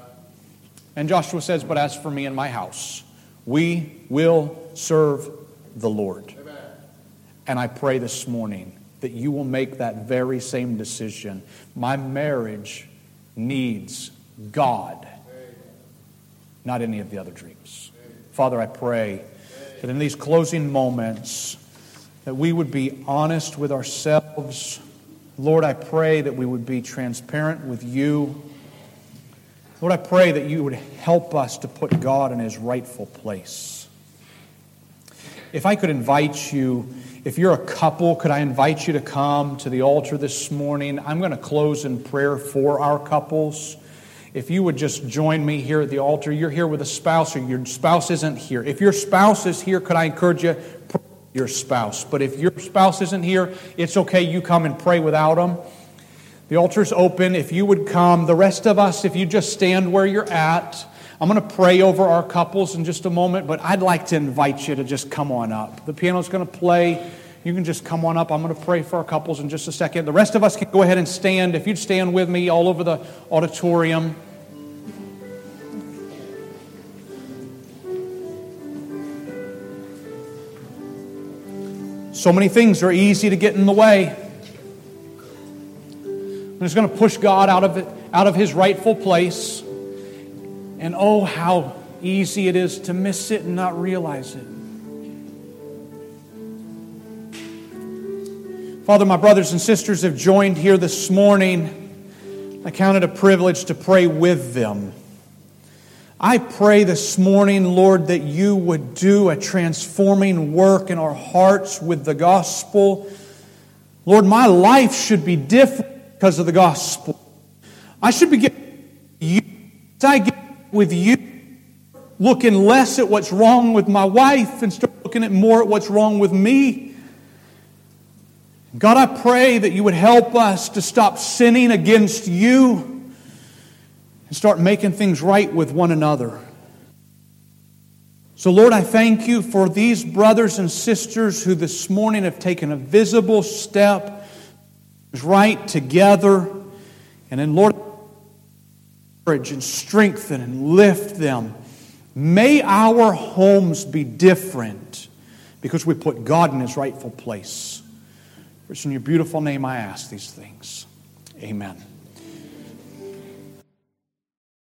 And Joshua says, But as for me and my house, we will serve the Lord. And I pray this morning that you will make that very same decision. My marriage needs God, not any of the other dreams. Father, I pray that in these closing moments, that we would be honest with ourselves. Lord, I pray that we would be transparent with you. Lord, I pray that you would help us to put God in his rightful place. If I could invite you, if you're a couple, could I invite you to come to the altar this morning? I'm going to close in prayer for our couples. If you would just join me here at the altar, you're here with a spouse or your spouse isn't here. If your spouse is here, could I encourage you? Your spouse. But if your spouse isn't here, it's okay. You come and pray without them. The altar's open. If you would come, the rest of us, if you just stand where you're at, I'm going to pray over our couples in just a moment, but I'd like to invite you to just come on up. The piano's going to play. You can just come on up. I'm going to pray for our couples in just a second. The rest of us can go ahead and stand. If you'd stand with me all over the auditorium. So many things are easy to get in the way. I'm just going to push God out of it, out of his rightful place. And oh, how easy it is to miss it and not realize it. Father, my brothers and sisters have joined here this morning. I count it a privilege to pray with them. I pray this morning, Lord, that you would do a transforming work in our hearts with the gospel. Lord, my life should be different because of the gospel. I should be getting you. I get with you, looking less at what's wrong with my wife and start looking at more at what's wrong with me. God, I pray that you would help us to stop sinning against you and start making things right with one another. So, Lord, I thank you for these brothers and sisters who this morning have taken a visible step right together. And then, Lord, encourage and strengthen and lift them. May our homes be different because we put God in his rightful place. For it's in your beautiful name I ask these things. Amen.